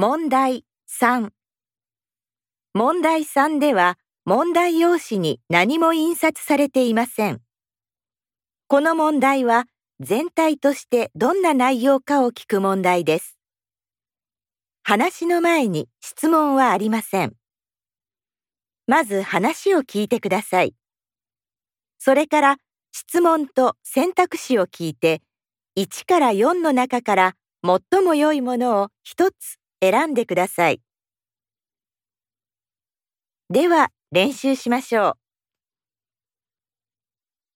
問題3問題3では問題用紙に何も印刷されていません。この問題は全体としてどんな内容かを聞く問題です。話の前に質問はありません。まず話を聞いてください。それから質問と選択肢を聞いて1から4の中から最も良いものを1つ選んでください。では練習しましょう。